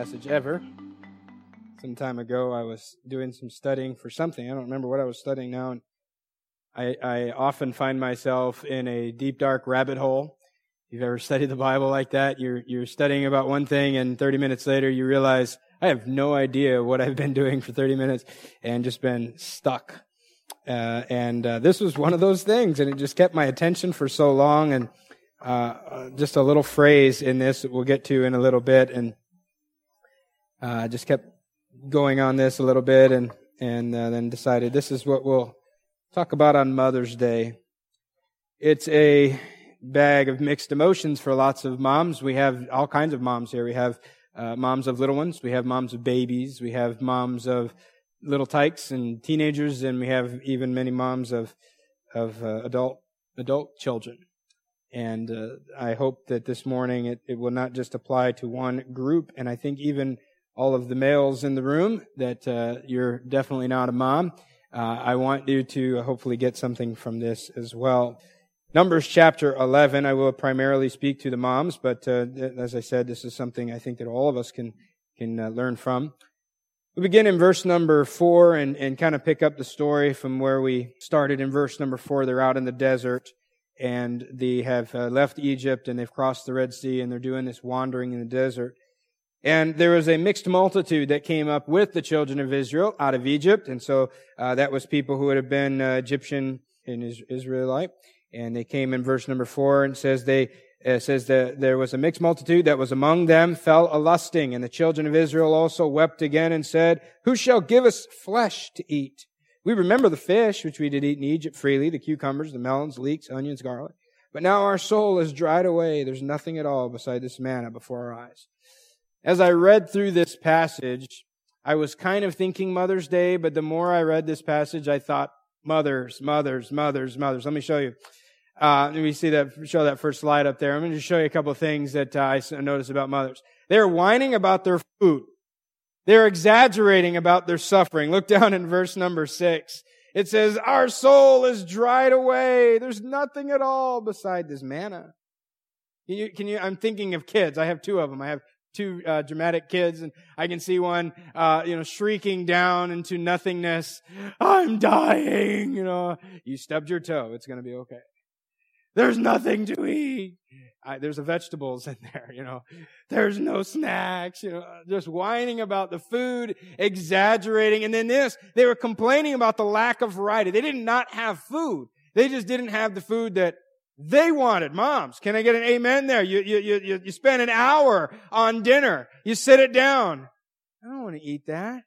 Passage ever. Some time ago, I was doing some studying for something. I don't remember what I was studying now. And I, I often find myself in a deep, dark rabbit hole. If you've ever studied the Bible like that, you're, you're studying about one thing, and 30 minutes later, you realize, I have no idea what I've been doing for 30 minutes and just been stuck. Uh, and uh, this was one of those things, and it just kept my attention for so long. And uh, just a little phrase in this that we'll get to in a little bit, and uh, just kept going on this a little bit, and and uh, then decided this is what we'll talk about on Mother's Day. It's a bag of mixed emotions for lots of moms. We have all kinds of moms here. We have uh, moms of little ones. We have moms of babies. We have moms of little tykes and teenagers, and we have even many moms of of uh, adult adult children. And uh, I hope that this morning it, it will not just apply to one group. And I think even all of the males in the room that uh, you're definitely not a mom. Uh, I want you to hopefully get something from this as well. Numbers chapter 11, I will primarily speak to the moms, but uh, as I said, this is something I think that all of us can, can uh, learn from. We begin in verse number four and, and kind of pick up the story from where we started in verse number four. They're out in the desert and they have uh, left Egypt and they've crossed the Red Sea and they're doing this wandering in the desert. And there was a mixed multitude that came up with the children of Israel out of Egypt. And so uh, that was people who would have been uh, Egyptian and Israelite. And they came in verse number four and says they, uh, says that there was a mixed multitude that was among them fell a lusting. And the children of Israel also wept again and said, Who shall give us flesh to eat? We remember the fish which we did eat in Egypt freely, the cucumbers, the melons, leeks, onions, garlic. But now our soul is dried away. There's nothing at all beside this manna before our eyes. As I read through this passage, I was kind of thinking Mother's Day, but the more I read this passage, I thought mothers, mothers, mothers, mothers. Let me show you. Uh, let me see that, show that first slide up there. I'm going to show you a couple of things that uh, I noticed about mothers. They're whining about their food. They're exaggerating about their suffering. Look down in verse number six. It says, our soul is dried away. There's nothing at all beside this manna. Can you, can you, I'm thinking of kids. I have two of them. I have two uh, dramatic kids and I can see one, uh, you know, shrieking down into nothingness. I'm dying. You know, you stubbed your toe. It's going to be okay. There's nothing to eat. I, there's a vegetables in there, you know. There's no snacks, you know, just whining about the food, exaggerating. And then this, they were complaining about the lack of variety. They did not have food. They just didn't have the food that they wanted. Moms, can I get an amen there? You, you, you, you spend an hour on dinner. You sit it down. I don't want to eat that.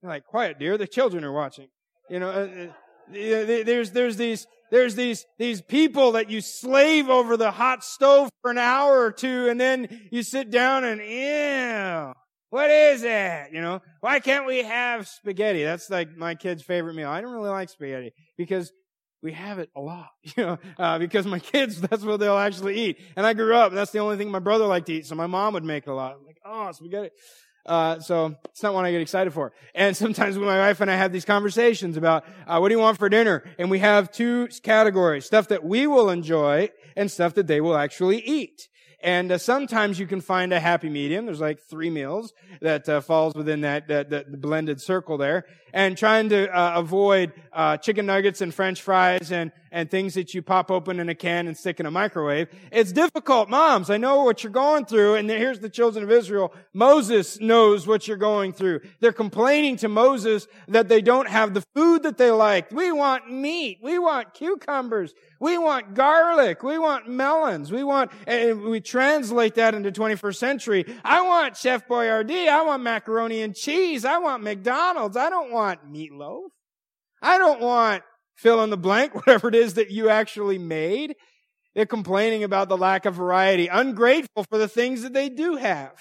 They're like, quiet, dear. The children are watching. You know, uh, uh there's, there's these, there's these, these people that you slave over the hot stove for an hour or two and then you sit down and, ew, what is that? You know, why can't we have spaghetti? That's like my kid's favorite meal. I don't really like spaghetti because we have it a lot, you know, uh, because my kids, that's what they'll actually eat. And I grew up, that's the only thing my brother liked to eat, so my mom would make a lot. I'm like, oh, spaghetti. Uh, so it's not one I get excited for. And sometimes my wife and I have these conversations about, uh, what do you want for dinner? And we have two categories, stuff that we will enjoy and stuff that they will actually eat. And uh, sometimes you can find a happy medium. There's like three meals that uh, falls within that, that, that blended circle there. And trying to uh, avoid uh, chicken nuggets and French fries and and things that you pop open in a can and stick in a microwave. It's difficult, moms. I know what you're going through. And here's the children of Israel. Moses knows what you're going through. They're complaining to Moses that they don't have the food that they like. We want meat. We want cucumbers. We want garlic. We want melons. We want, and we translate that into 21st century. I want Chef Boyardee. I want macaroni and cheese. I want McDonald's. I don't want meatloaf. I don't want fill in the blank, whatever it is that you actually made. They're complaining about the lack of variety, ungrateful for the things that they do have.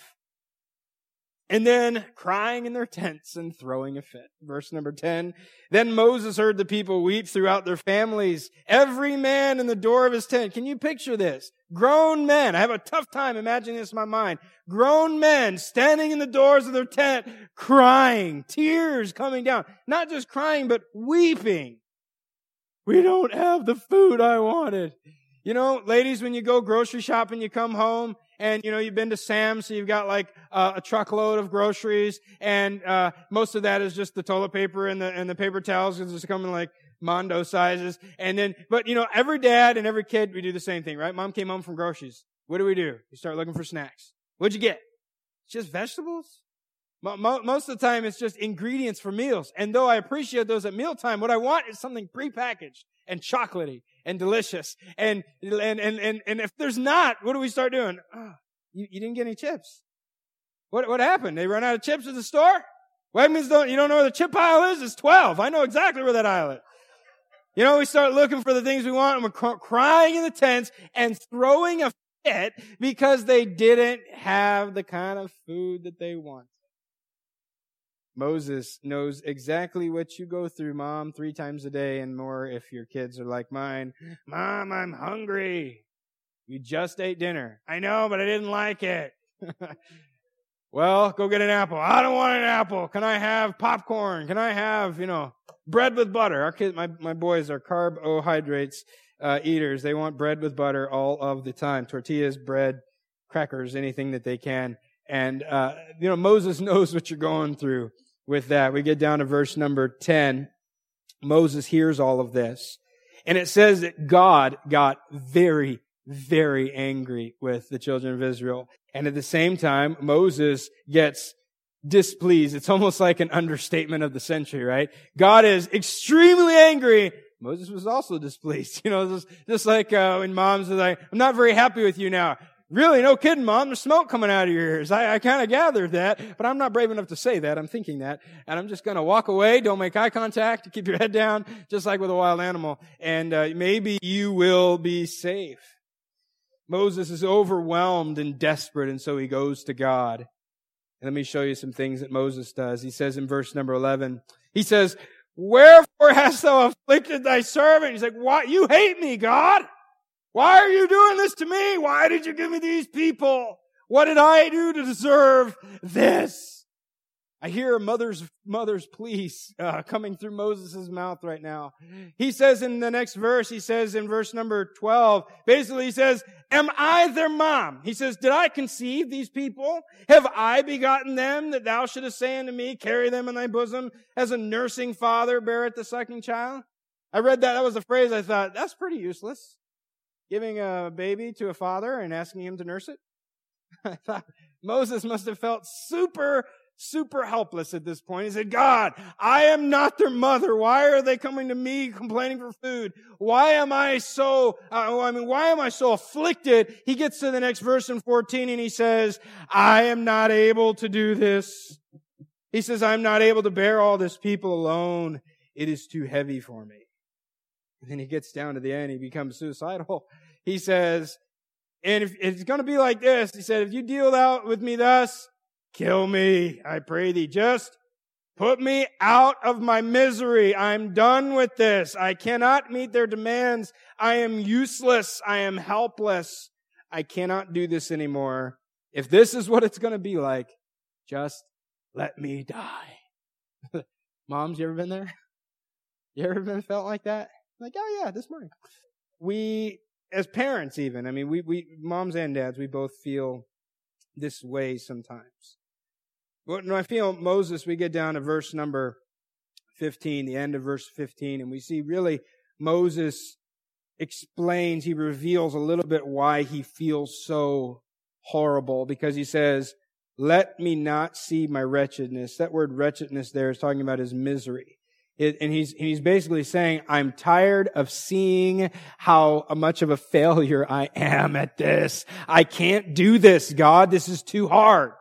And then crying in their tents and throwing a fit. Verse number 10. Then Moses heard the people weep throughout their families, every man in the door of his tent. Can you picture this? Grown men. I have a tough time imagining this in my mind. Grown men standing in the doors of their tent, crying, tears coming down. Not just crying, but weeping. We don't have the food I wanted. You know, ladies, when you go grocery shopping, you come home and you know you've been to Sam's, so you've got like uh, a truckload of groceries, and uh, most of that is just the toilet paper and the and the paper towels because it's coming like Mondo sizes. And then, but you know, every dad and every kid we do the same thing, right? Mom came home from groceries. What do we do? We start looking for snacks. What'd you get? Just vegetables? Most of the time, it's just ingredients for meals. And though I appreciate those at mealtime, what I want is something prepackaged and chocolatey and delicious. And, and, and, and, and if there's not, what do we start doing? Oh, you, you didn't get any chips. What, what happened? They run out of chips at the store? Wegmans don't, you don't know where the chip aisle is? It's 12. I know exactly where that aisle is. You know, we start looking for the things we want and we're crying in the tents and throwing a fit because they didn't have the kind of food that they want. Moses knows exactly what you go through, mom, three times a day and more if your kids are like mine. Mom, I'm hungry. You just ate dinner. I know, but I didn't like it. well, go get an apple. I don't want an apple. Can I have popcorn? Can I have, you know, bread with butter? Our kids, my, my boys are carbohydrates uh, eaters. They want bread with butter all of the time. Tortillas, bread, crackers, anything that they can. And, uh, you know, Moses knows what you're going through with that. We get down to verse number 10. Moses hears all of this. And it says that God got very, very angry with the children of Israel. And at the same time, Moses gets displeased. It's almost like an understatement of the century, right? God is extremely angry. Moses was also displeased. You know, just, just like uh, when moms are like, I'm not very happy with you now. Really, no kidding, mom. There's smoke coming out of your ears. I, I kind of gathered that, but I'm not brave enough to say that. I'm thinking that. And I'm just going to walk away. Don't make eye contact. Keep your head down, just like with a wild animal. And uh, maybe you will be safe. Moses is overwhelmed and desperate, and so he goes to God. And let me show you some things that Moses does. He says in verse number 11, he says, Wherefore hast thou afflicted thy servant? He's like, why? You hate me, God. Why are you doing this to me? Why did you give me these people? What did I do to deserve this? I hear mother's mother's pleas uh, coming through Moses' mouth right now. He says in the next verse, he says in verse number 12, basically he says, Am I their mom? He says, Did I conceive these people? Have I begotten them that thou shouldest say unto me, Carry them in thy bosom as a nursing father beareth the sucking child? I read that. That was a phrase I thought, that's pretty useless giving a baby to a father and asking him to nurse it? I thought Moses must have felt super, super helpless at this point. He said, God, I am not their mother. Why are they coming to me complaining for food? Why am I so, uh, I mean, why am I so afflicted? He gets to the next verse in 14 and he says, I am not able to do this. He says, I'm not able to bear all this people alone. It is too heavy for me. And then he gets down to the end, he becomes suicidal. He says, and if it's going to be like this, he said, if you deal out with me thus, kill me, I pray thee. Just put me out of my misery. I'm done with this. I cannot meet their demands. I am useless. I am helpless. I cannot do this anymore. If this is what it's going to be like, just let me die. Moms, you ever been there? You ever been felt like that? Like, oh yeah, this morning. We, as parents even, I mean, we, we, moms and dads, we both feel this way sometimes. When I feel Moses, we get down to verse number 15, the end of verse 15, and we see really Moses explains, he reveals a little bit why he feels so horrible because he says, let me not see my wretchedness. That word wretchedness there is talking about his misery. And he's, he's basically saying, I'm tired of seeing how much of a failure I am at this. I can't do this, God. This is too hard.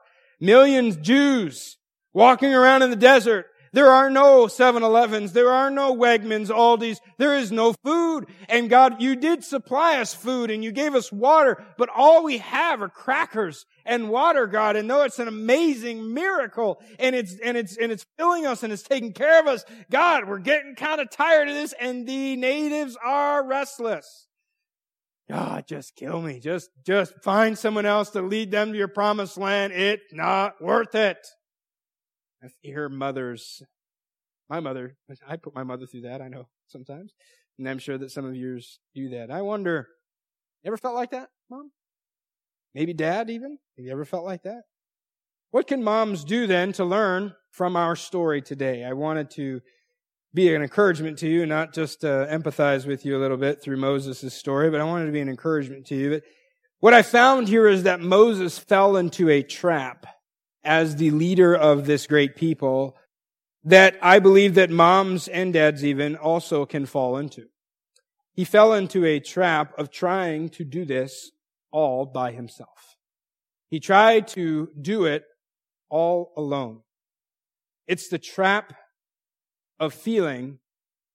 Millions Jews walking around in the desert, there are no 7-Elevens. There are no Wegmans, Aldi's. There is no food. And God, you did supply us food and you gave us water, but all we have are crackers and water, God. And though it's an amazing miracle and it's, and it's, and it's filling us and it's taking care of us, God, we're getting kind of tired of this and the natives are restless. God, just kill me. Just, just find someone else to lead them to your promised land. It's not worth it. I hear mothers, my mother, I put my mother through that, I know sometimes. And I'm sure that some of yours do that. I wonder, ever felt like that, mom? Maybe dad even? Have you ever felt like that? What can moms do then to learn from our story today? I wanted to be an encouragement to you, not just uh, empathize with you a little bit through Moses' story, but I wanted to be an encouragement to you. But what I found here is that Moses fell into a trap as the leader of this great people that I believe that moms and dads even also can fall into. He fell into a trap of trying to do this all by himself. He tried to do it all alone. It's the trap of feeling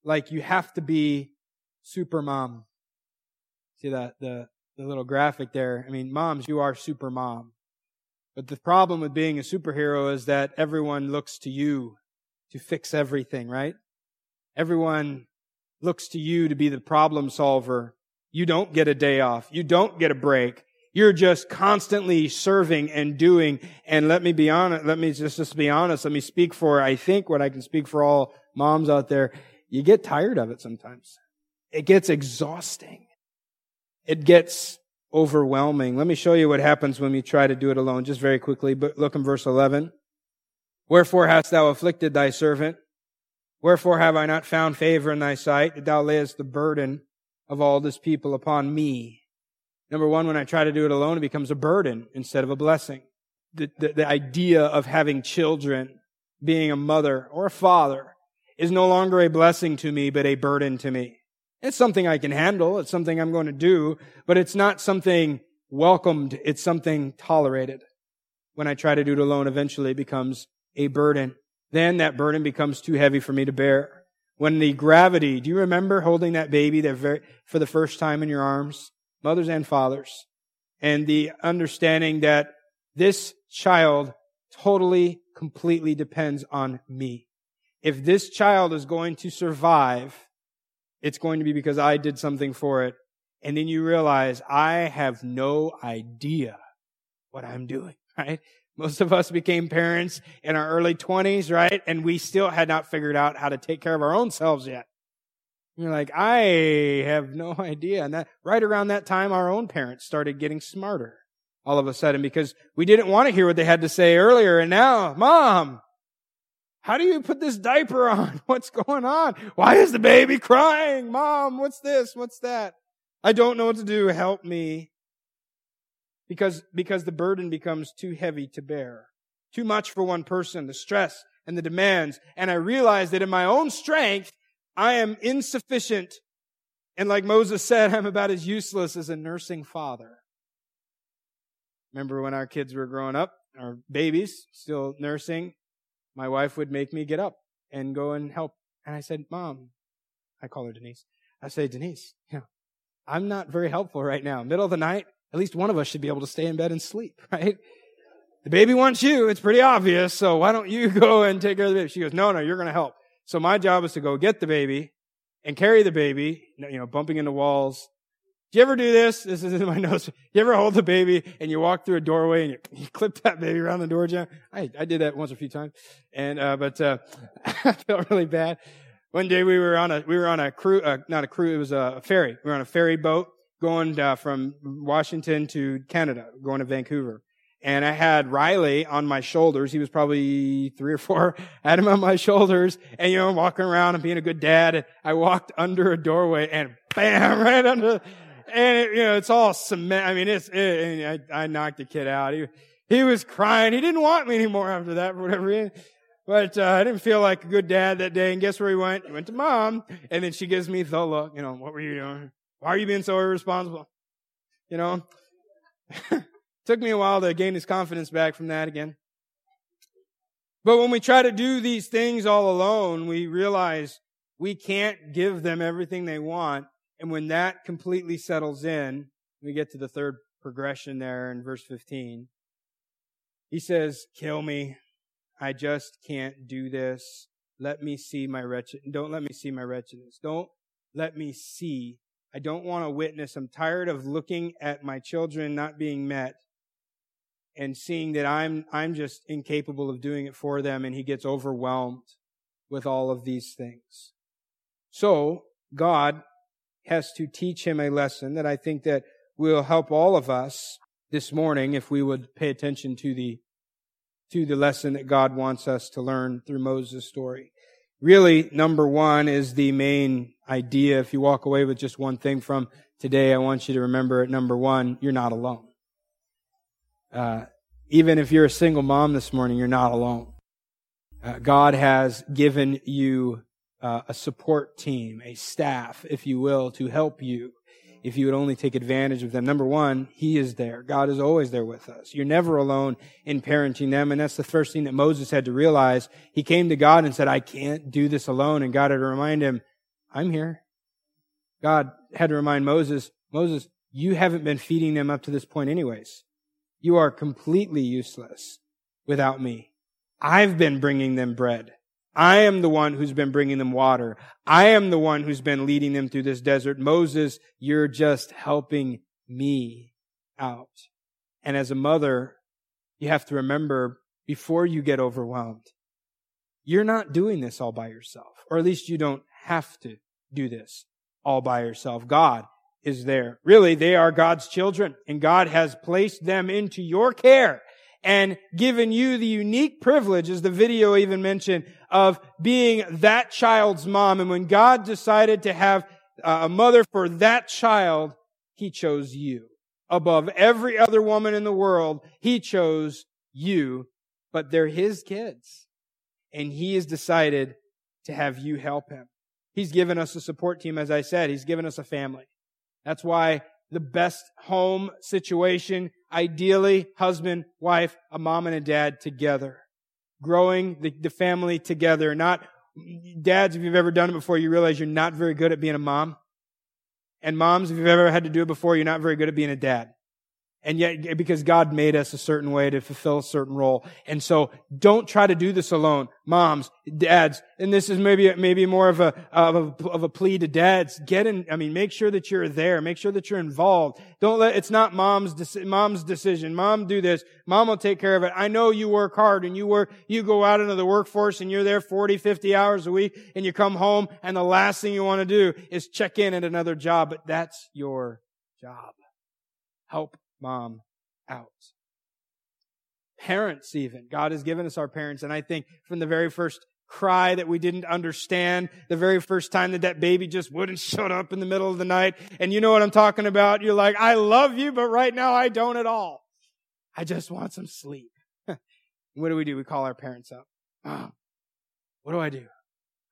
like you have to be super mom. See that, the, the little graphic there? I mean, moms, you are super mom. But the problem with being a superhero is that everyone looks to you to fix everything, right? Everyone looks to you to be the problem solver. You don't get a day off. You don't get a break. You're just constantly serving and doing. And let me be honest, let me just, just be honest. Let me speak for, I think what I can speak for all moms out there. You get tired of it sometimes. It gets exhausting. It gets overwhelming. Let me show you what happens when we try to do it alone, just very quickly. But look in verse 11. Wherefore hast thou afflicted thy servant? Wherefore have I not found favor in thy sight that thou layest the burden of all this people upon me? Number one, when I try to do it alone, it becomes a burden instead of a blessing. The, the, the, idea of having children, being a mother or a father, is no longer a blessing to me, but a burden to me. It's something I can handle. It's something I'm going to do, but it's not something welcomed. It's something tolerated. When I try to do it alone, eventually it becomes a burden. Then that burden becomes too heavy for me to bear. When the gravity, do you remember holding that baby there for the first time in your arms? mothers and fathers, and the understanding that this child totally, completely depends on me. If this child is going to survive, it's going to be because I did something for it. And then you realize I have no idea what I'm doing, right? Most of us became parents in our early 20s, right? And we still had not figured out how to take care of our own selves yet. You're like, I have no idea. And that right around that time, our own parents started getting smarter all of a sudden because we didn't want to hear what they had to say earlier. And now, mom, how do you put this diaper on? What's going on? Why is the baby crying? Mom, what's this? What's that? I don't know what to do. Help me. Because, because the burden becomes too heavy to bear. Too much for one person, the stress and the demands. And I realize that in my own strength, I am insufficient. And like Moses said, I'm about as useless as a nursing father. Remember when our kids were growing up, our babies, still nursing, my wife would make me get up and go and help. And I said, Mom, I call her Denise. I say, Denise, you know, I'm not very helpful right now. Middle of the night, at least one of us should be able to stay in bed and sleep, right? The baby wants you. It's pretty obvious. So why don't you go and take care of the baby? She goes, no, no, you're going to help. So my job is to go get the baby and carry the baby, you know, bumping into walls. Do you ever do this? This is in my notes. You ever hold the baby and you walk through a doorway and you, you clip that baby around the door jamb? I, I did that once a few times. And, uh, but, uh, I felt really bad. One day we were on a, we were on a crew, uh, not a crew, it was a ferry. We were on a ferry boat going, uh, from Washington to Canada, going to Vancouver and I had Riley on my shoulders. He was probably three or four. I had him on my shoulders and, you know, walking around and being a good dad. I walked under a doorway and bam, right under, and it, you know, it's all cement. I mean, it's, it, I, I knocked the kid out. He, he was crying. He didn't want me anymore after that for whatever reason. But uh, I didn't feel like a good dad that day. And guess where he went? He went to mom. And then she gives me the look. You know, what were you doing? Why are you being so irresponsible? You know? Took me a while to gain his confidence back from that again. But when we try to do these things all alone, we realize we can't give them everything they want. And when that completely settles in, we get to the third progression there in verse 15. He says, kill me. I just can't do this. Let me see my wretched, don't let me see my wretchedness. Don't let me see. I don't want to witness. I'm tired of looking at my children not being met and seeing that I'm, I'm just incapable of doing it for them and he gets overwhelmed with all of these things. So God has to teach him a lesson that I think that will help all of us this morning if we would pay attention to the to the lesson that God wants us to learn through Moses' story. Really, number one is the main idea. If you walk away with just one thing from today, I want you to remember at number one, you're not alone. Uh, even if you're a single mom this morning, you're not alone. Uh, God has given you uh, a support team, a staff, if you will, to help you if you would only take advantage of them. Number one, He is there. God is always there with us. You're never alone in parenting them. And that's the first thing that Moses had to realize. He came to God and said, I can't do this alone. And God had to remind him, I'm here. God had to remind Moses, Moses, you haven't been feeding them up to this point anyways. You are completely useless without me. I've been bringing them bread. I am the one who's been bringing them water. I am the one who's been leading them through this desert. Moses, you're just helping me out. And as a mother, you have to remember before you get overwhelmed, you're not doing this all by yourself, or at least you don't have to do this all by yourself. God is there. Really, they are God's children, and God has placed them into your care and given you the unique privilege, as the video even mentioned, of being that child's mom. And when God decided to have uh, a mother for that child, He chose you. Above every other woman in the world, He chose you, but they're His kids. And He has decided to have you help Him. He's given us a support team, as I said. He's given us a family. That's why the best home situation. Ideally, husband, wife, a mom and a dad together. Growing the, the family together. Not, dads, if you've ever done it before, you realize you're not very good at being a mom. And moms, if you've ever had to do it before, you're not very good at being a dad. And yet, because God made us a certain way to fulfill a certain role. And so, don't try to do this alone. Moms, dads, and this is maybe, maybe more of a, of a, of a plea to dads. Get in, I mean, make sure that you're there. Make sure that you're involved. Don't let, it's not mom's, mom's decision. Mom, do this. Mom will take care of it. I know you work hard and you work, you go out into the workforce and you're there 40, 50 hours a week and you come home and the last thing you want to do is check in at another job, but that's your job. Help mom out. Parents, even. God has given us our parents. And I think from the very first cry that we didn't understand, the very first time that that baby just wouldn't shut up in the middle of the night. And you know what I'm talking about? You're like, I love you, but right now I don't at all. I just want some sleep. what do we do? We call our parents up. Mom, what do I do?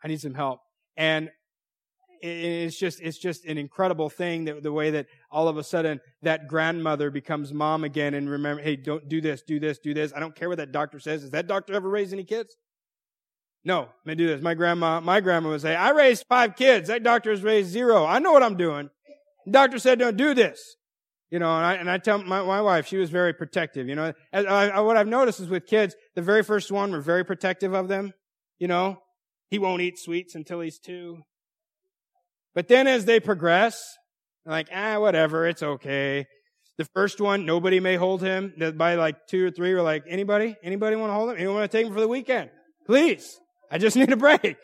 I need some help. And it's just it's just an incredible thing that the way that all of a sudden that grandmother becomes mom again and remember hey don't do this do this do this. I don't care what that doctor says. Has that doctor ever raised any kids? No may do this. My grandma my grandma would say i raised five kids. That doctor has raised zero. I know what i'm doing. The doctor said don't do this. You know and i, and I tell my, my wife she was very protective you know. I, I, what i've noticed is with kids the very first one we're very protective of them you know. He won't eat sweets until he's two but then as they progress, like, ah, whatever, it's okay. The first one, nobody may hold him. By like two or three, we're like, anybody? Anybody want to hold him? Anyone want to take him for the weekend? Please. I just need a break.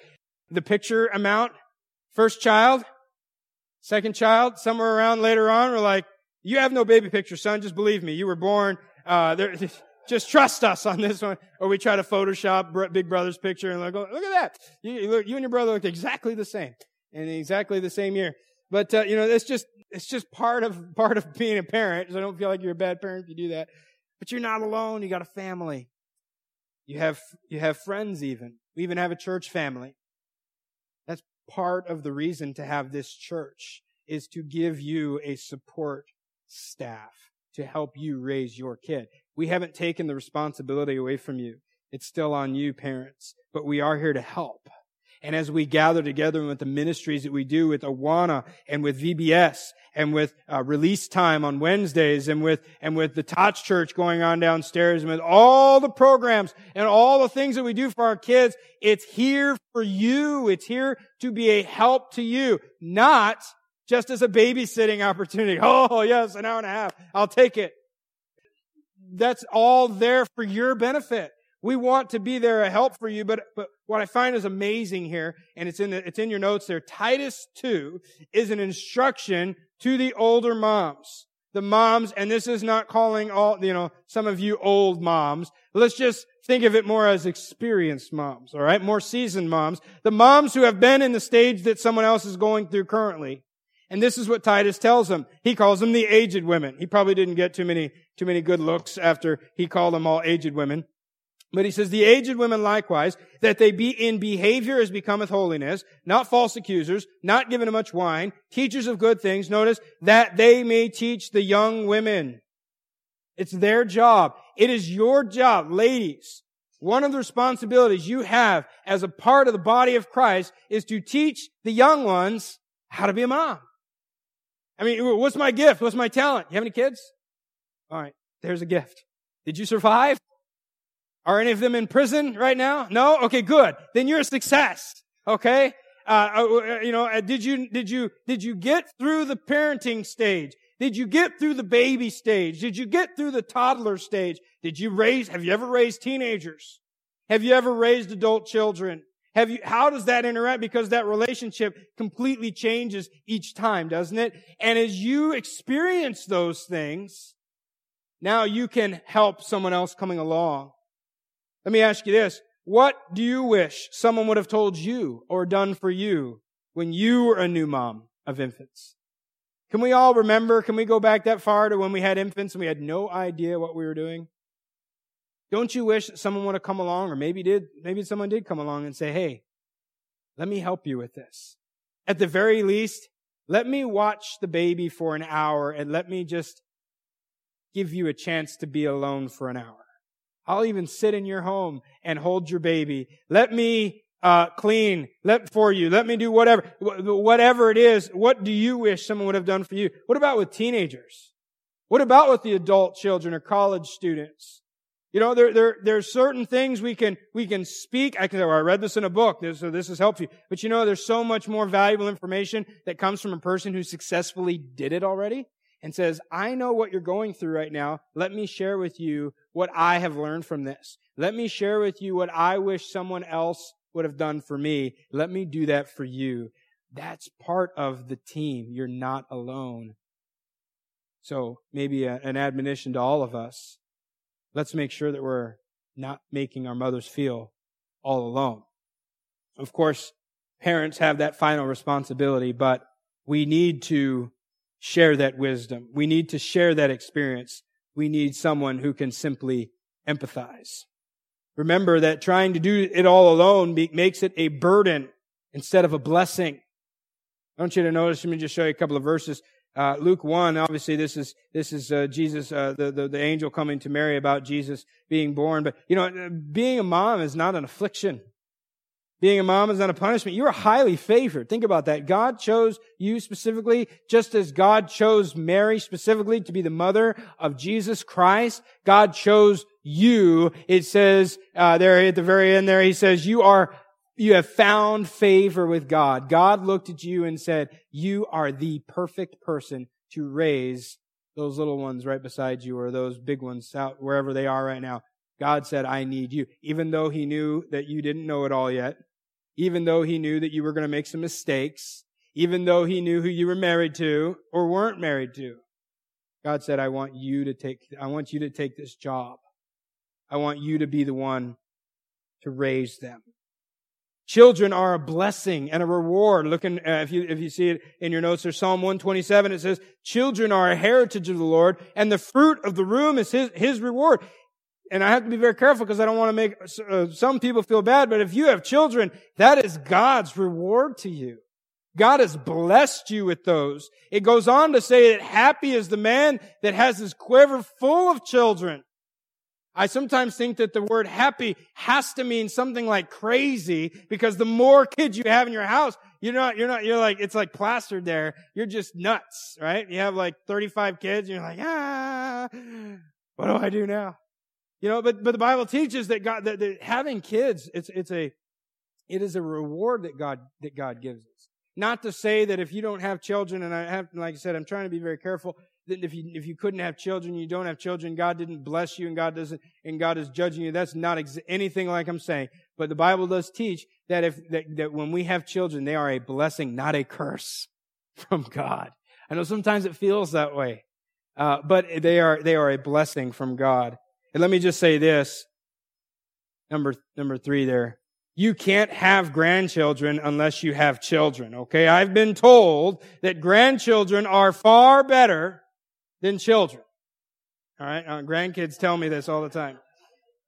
The picture amount, first child, second child, somewhere around later on, we're like, you have no baby picture, son. Just believe me. You were born. Uh, there, just trust us on this one. Or we try to Photoshop Big Brother's picture and like, look at that. You, you, you and your brother look exactly the same in exactly the same year. But uh, you know, it's just it's just part of part of being a parent. So I don't feel like you're a bad parent if you do that. But you're not alone. You got a family. You have you have friends. Even we even have a church family. That's part of the reason to have this church is to give you a support staff to help you raise your kid. We haven't taken the responsibility away from you. It's still on you, parents, but we are here to help. And as we gather together with the ministries that we do with Awana and with VBS and with uh, release time on Wednesdays and with and with the Tots Church going on downstairs and with all the programs and all the things that we do for our kids, it's here for you. It's here to be a help to you, not just as a babysitting opportunity. Oh yes, an hour and a half. I'll take it. That's all there for your benefit. We want to be there a help for you, but, but what I find is amazing here, and it's in the, it's in your notes there, Titus 2 is an instruction to the older moms. the moms, and this is not calling all, you know, some of you old moms. Let's just think of it more as experienced moms, alright? More seasoned moms. The moms who have been in the stage that someone else is going through currently. And this is what Titus tells them. He calls them the aged women. He probably didn't get too many, too many good looks after he called them all aged women. But he says, the aged women likewise, that they be in behavior as becometh holiness, not false accusers, not given to much wine, teachers of good things. Notice, that they may teach the young women. It's their job. It is your job, ladies. One of the responsibilities you have as a part of the body of Christ is to teach the young ones how to be a mom. I mean, what's my gift? What's my talent? You have any kids? All right. There's a gift. Did you survive? Are any of them in prison right now? No? Okay, good. Then you're a success. Okay? Uh, uh, uh, you know, uh, did you, did you, did you get through the parenting stage? Did you get through the baby stage? Did you get through the toddler stage? Did you raise, have you ever raised teenagers? Have you ever raised adult children? Have you, how does that interact? Because that relationship completely changes each time, doesn't it? And as you experience those things, now you can help someone else coming along. Let me ask you this. What do you wish someone would have told you or done for you when you were a new mom of infants? Can we all remember? Can we go back that far to when we had infants and we had no idea what we were doing? Don't you wish that someone would have come along, or maybe did, maybe someone did come along and say, hey, let me help you with this. At the very least, let me watch the baby for an hour and let me just give you a chance to be alone for an hour. I'll even sit in your home and hold your baby. Let me uh, clean let for you. Let me do whatever, whatever it is. What do you wish someone would have done for you? What about with teenagers? What about with the adult children or college students? You know, there, there, there are certain things we can, we can speak. I can say, well, I read this in a book, so this has helped you. But you know, there's so much more valuable information that comes from a person who successfully did it already and says, I know what you're going through right now. Let me share with you what I have learned from this. Let me share with you what I wish someone else would have done for me. Let me do that for you. That's part of the team. You're not alone. So maybe a, an admonition to all of us. Let's make sure that we're not making our mothers feel all alone. Of course, parents have that final responsibility, but we need to share that wisdom. We need to share that experience we need someone who can simply empathize. Remember that trying to do it all alone makes it a burden instead of a blessing. I want you to notice, let me just show you a couple of verses. Uh, Luke 1, obviously this is, this is, uh, Jesus, uh, the, the, the angel coming to Mary about Jesus being born. But, you know, being a mom is not an affliction. Being a mom is not a punishment. You are highly favored. Think about that. God chose you specifically, just as God chose Mary specifically to be the mother of Jesus Christ. God chose you. It says uh, there at the very end there, He says, "You are." You have found favor with God. God looked at you and said, you are the perfect person to raise those little ones right beside you or those big ones out wherever they are right now. God said, I need you. Even though he knew that you didn't know it all yet, even though he knew that you were going to make some mistakes, even though he knew who you were married to or weren't married to. God said, I want you to take, I want you to take this job. I want you to be the one to raise them. Children are a blessing and a reward. Looking, uh, if you, if you see it in your notes, there's Psalm 127. It says, children are a heritage of the Lord and the fruit of the womb is his, his reward and I have to be very careful because I don't want to make uh, some people feel bad, but if you have children, that is God's reward to you. God has blessed you with those. It goes on to say that happy is the man that has his quiver full of children. I sometimes think that the word happy has to mean something like crazy because the more kids you have in your house, you're not, you're not, you're like, it's like plastered there. You're just nuts, right? You have like 35 kids you're like, ah, what do I do now? You know, but, but the Bible teaches that God, that, that having kids, it's, it's a, it is a reward that God, that God gives us. Not to say that if you don't have children, and I have, like I said, I'm trying to be very careful, that if you, if you couldn't have children, you don't have children, God didn't bless you and God doesn't, and God is judging you. That's not ex- anything like I'm saying. But the Bible does teach that if, that, that when we have children, they are a blessing, not a curse from God. I know sometimes it feels that way. Uh, but they are, they are a blessing from God. And let me just say this. Number, number three there. You can't have grandchildren unless you have children, okay? I've been told that grandchildren are far better than children. Alright? Uh, grandkids tell me this all the time.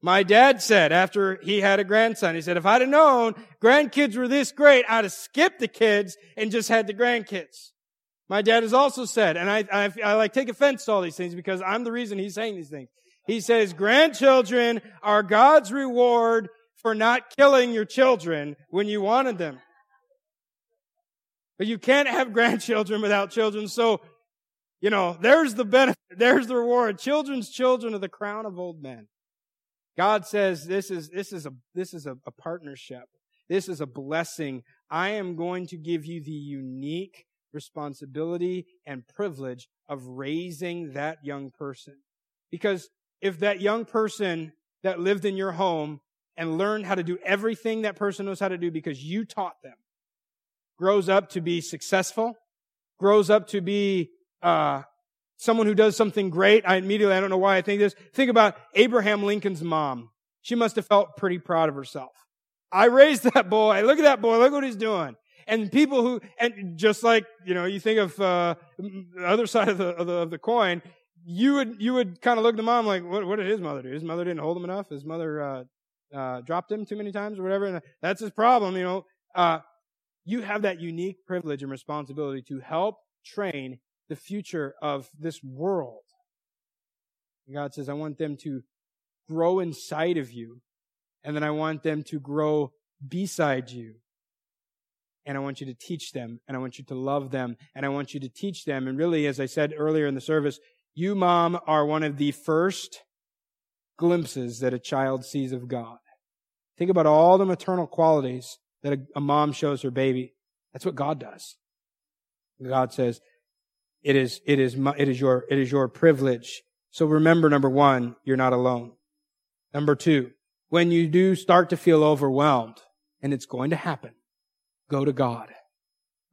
My dad said after he had a grandson, he said, if I'd have known grandkids were this great, I'd have skipped the kids and just had the grandkids. My dad has also said, and I, I, I like take offense to all these things because I'm the reason he's saying these things. He says, grandchildren are God's reward for not killing your children when you wanted them. But you can't have grandchildren without children. So, you know, there's the benefit. There's the reward. Children's children are the crown of old men. God says this is, this is a, this is a, a partnership. This is a blessing. I am going to give you the unique responsibility and privilege of raising that young person. Because if that young person that lived in your home and learned how to do everything that person knows how to do because you taught them, grows up to be successful, grows up to be uh, someone who does something great. I immediately, I don't know why I think this. Think about Abraham Lincoln's mom. She must have felt pretty proud of herself. I raised that boy. Look at that boy. Look what he's doing. And people who, and just like, you know, you think of, uh, the other side of the, of the, of the coin, you would, you would kind of look at mom like, what, what did his mother do? His mother didn't hold him enough. His mother, uh, uh, dropped him too many times or whatever. And that's his problem, you know. Uh, you have that unique privilege and responsibility to help train the future of this world. And God says, I want them to grow inside of you, and then I want them to grow beside you. And I want you to teach them, and I want you to love them, and I want you to teach them. And really, as I said earlier in the service, you, mom, are one of the first glimpses that a child sees of God. Think about all the maternal qualities that a, a mom shows her baby. That's what God does. God says, it is, it is, it is your, it is your privilege. So remember, number one, you're not alone. Number two, when you do start to feel overwhelmed, and it's going to happen, go to God.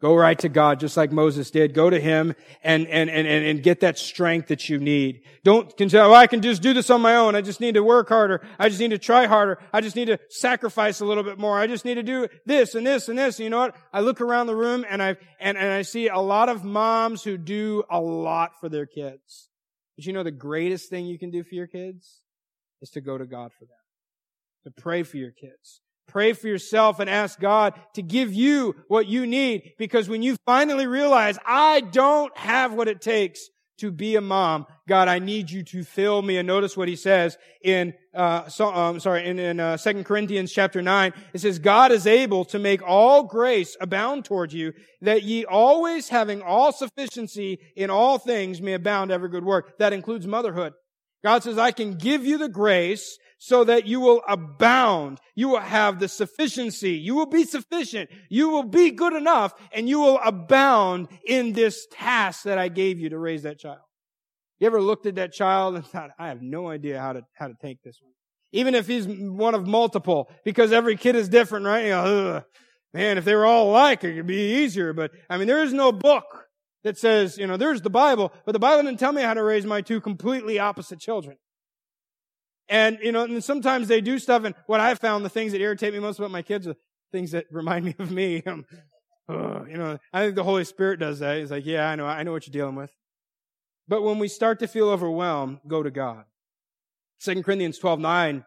Go right to God, just like Moses did. Go to Him and, and, and, and get that strength that you need. Don't consider, oh, I can just do this on my own. I just need to work harder. I just need to try harder. I just need to sacrifice a little bit more. I just need to do this and this and this. And you know what? I look around the room and I, and, and I see a lot of moms who do a lot for their kids. But you know the greatest thing you can do for your kids is to go to God for them. To pray for your kids Pray for yourself and ask God to give you what you need because when you finally realize, I don't have what it takes to be a mom, God, I need you to fill me. And notice what he says in, uh, so, um, sorry, in, in uh, 2 Corinthians chapter 9. It says, God is able to make all grace abound toward you, that ye always having all sufficiency in all things may abound every good work. That includes motherhood. God says, I can give you the grace so that you will abound. You will have the sufficiency. You will be sufficient. You will be good enough and you will abound in this task that I gave you to raise that child. You ever looked at that child and thought, I have no idea how to, how to take this one. Even if he's one of multiple, because every kid is different, right? You know, man, if they were all alike, it could be easier. But I mean, there is no book that says, you know, there's the Bible, but the Bible didn't tell me how to raise my two completely opposite children. And, you know, and sometimes they do stuff, and what I've found, the things that irritate me most about my kids are things that remind me of me. You know, I think the Holy Spirit does that. He's like, yeah, I know, I know what you're dealing with. But when we start to feel overwhelmed, go to God. 2 Corinthians 12, 9,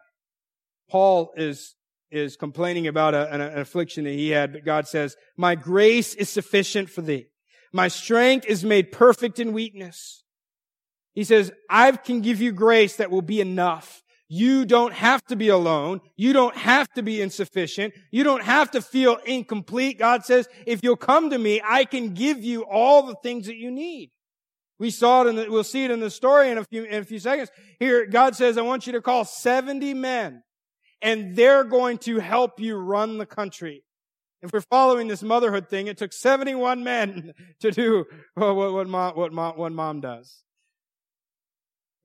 Paul is, is complaining about a, an affliction that he had, but God says, my grace is sufficient for thee. My strength is made perfect in weakness. He says, I can give you grace that will be enough. You don't have to be alone. You don't have to be insufficient. You don't have to feel incomplete. God says, if you'll come to me, I can give you all the things that you need. We saw it in the, we'll see it in the story in a few, in a few seconds. Here, God says, I want you to call 70 men and they're going to help you run the country. If we're following this motherhood thing, it took 71 men to do what, what, what, mom, what mom, what mom does.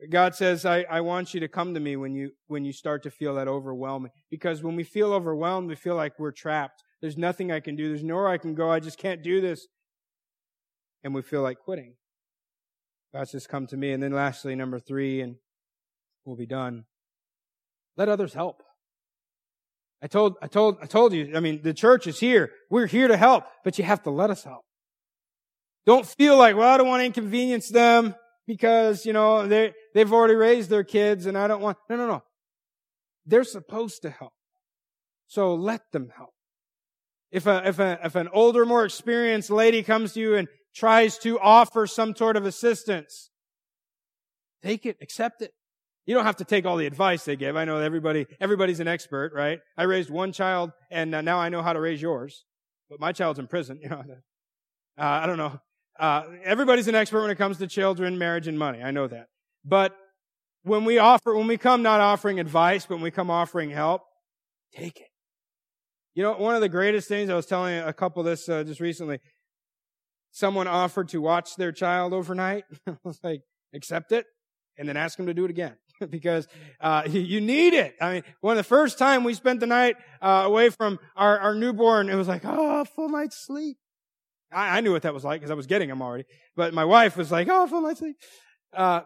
God says, I, I want you to come to me when you, when you start to feel that overwhelming. Because when we feel overwhelmed, we feel like we're trapped. There's nothing I can do. There's nowhere I can go. I just can't do this. And we feel like quitting. God's just come to me. And then lastly, number three, and we'll be done. Let others help. I told, I told, I told you, I mean, the church is here. We're here to help, but you have to let us help. Don't feel like, well, I don't want to inconvenience them because, you know, they, they've already raised their kids and I don't want, no, no, no. They're supposed to help. So let them help. If a, if a, if an older, more experienced lady comes to you and tries to offer some sort of assistance, take it, accept it. You don't have to take all the advice they give. I know everybody, everybody's an expert, right? I raised one child and now I know how to raise yours, but my child's in prison. You know, uh, I don't know. Uh, everybody's an expert when it comes to children, marriage, and money. I know that. But when we offer, when we come not offering advice, but when we come offering help, take it. You know, one of the greatest things I was telling a couple this uh, just recently. Someone offered to watch their child overnight. I was like, accept it, and then ask them to do it again because uh, you need it. I mean, one of the first time we spent the night uh, away from our, our newborn, it was like, oh, full night's sleep. I, I knew what that was like because I was getting them already. But my wife was like, "Oh, full night's sleep." Uh,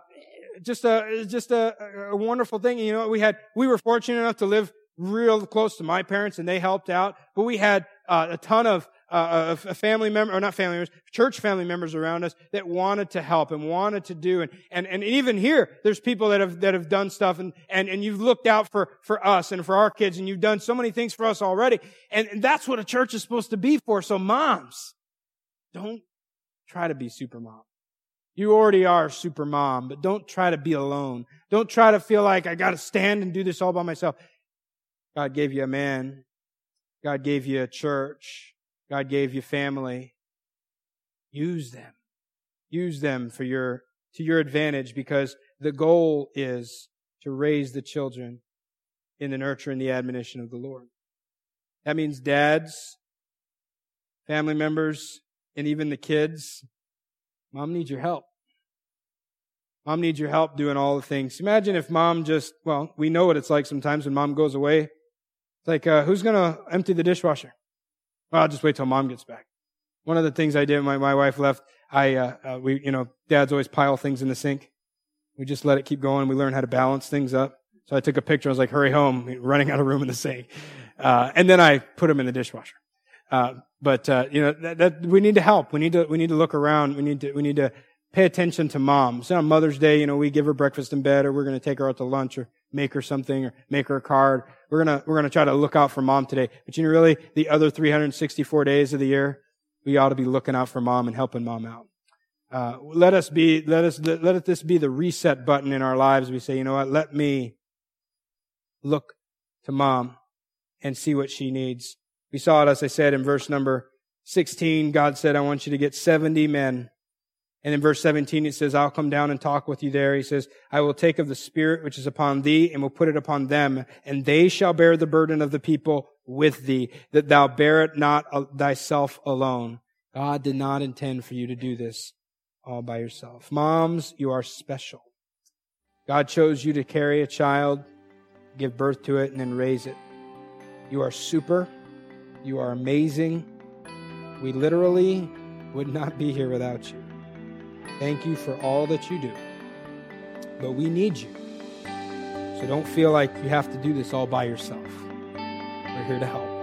just a just a, a wonderful thing. You know, we had we were fortunate enough to live real close to my parents, and they helped out. But we had uh, a ton of uh, of family members, or not family members, church family members around us that wanted to help and wanted to do. And, and, and even here, there's people that have, that have done stuff and, and, and you've looked out for, for us and for our kids and you've done so many things for us already. And, and that's what a church is supposed to be for. So moms, don't try to be super mom. You already are super mom, but don't try to be alone. Don't try to feel like I got to stand and do this all by myself. God gave you a man. God gave you a church. God gave you family. Use them. Use them for your, to your advantage because the goal is to raise the children in the nurture and the admonition of the Lord. That means dads, family members, and even the kids, mom needs your help. Mom needs your help doing all the things. Imagine if mom just, well, we know what it's like sometimes when mom goes away. It's like, uh, who's going to empty the dishwasher? Well, I'll just wait till mom gets back. One of the things I did when my, wife left, I, uh, uh, we, you know, dads always pile things in the sink. We just let it keep going. We learn how to balance things up. So I took a picture. I was like, hurry home, running out of room in the sink. Uh, and then I put them in the dishwasher. Uh, but uh, you know that, that, we need to help. We need to we need to look around. We need to we need to pay attention to mom. moms. on Mother's Day, you know, we give her breakfast in bed, or we're going to take her out to lunch, or make her something, or make her a card. We're gonna we're gonna try to look out for mom today. But you know, really, the other 364 days of the year, we ought to be looking out for mom and helping mom out. Uh, let us be let us let this be the reset button in our lives. We say, you know what? Let me look to mom and see what she needs we saw it, as I said, in verse number 16. God said, I want you to get 70 men. And in verse 17, it says, I'll come down and talk with you there. He says, I will take of the Spirit which is upon thee and will put it upon them, and they shall bear the burden of the people with thee, that thou bear it not uh, thyself alone. God did not intend for you to do this all by yourself. Moms, you are special. God chose you to carry a child, give birth to it, and then raise it. You are super. You are amazing. We literally would not be here without you. Thank you for all that you do. But we need you. So don't feel like you have to do this all by yourself. We're here to help.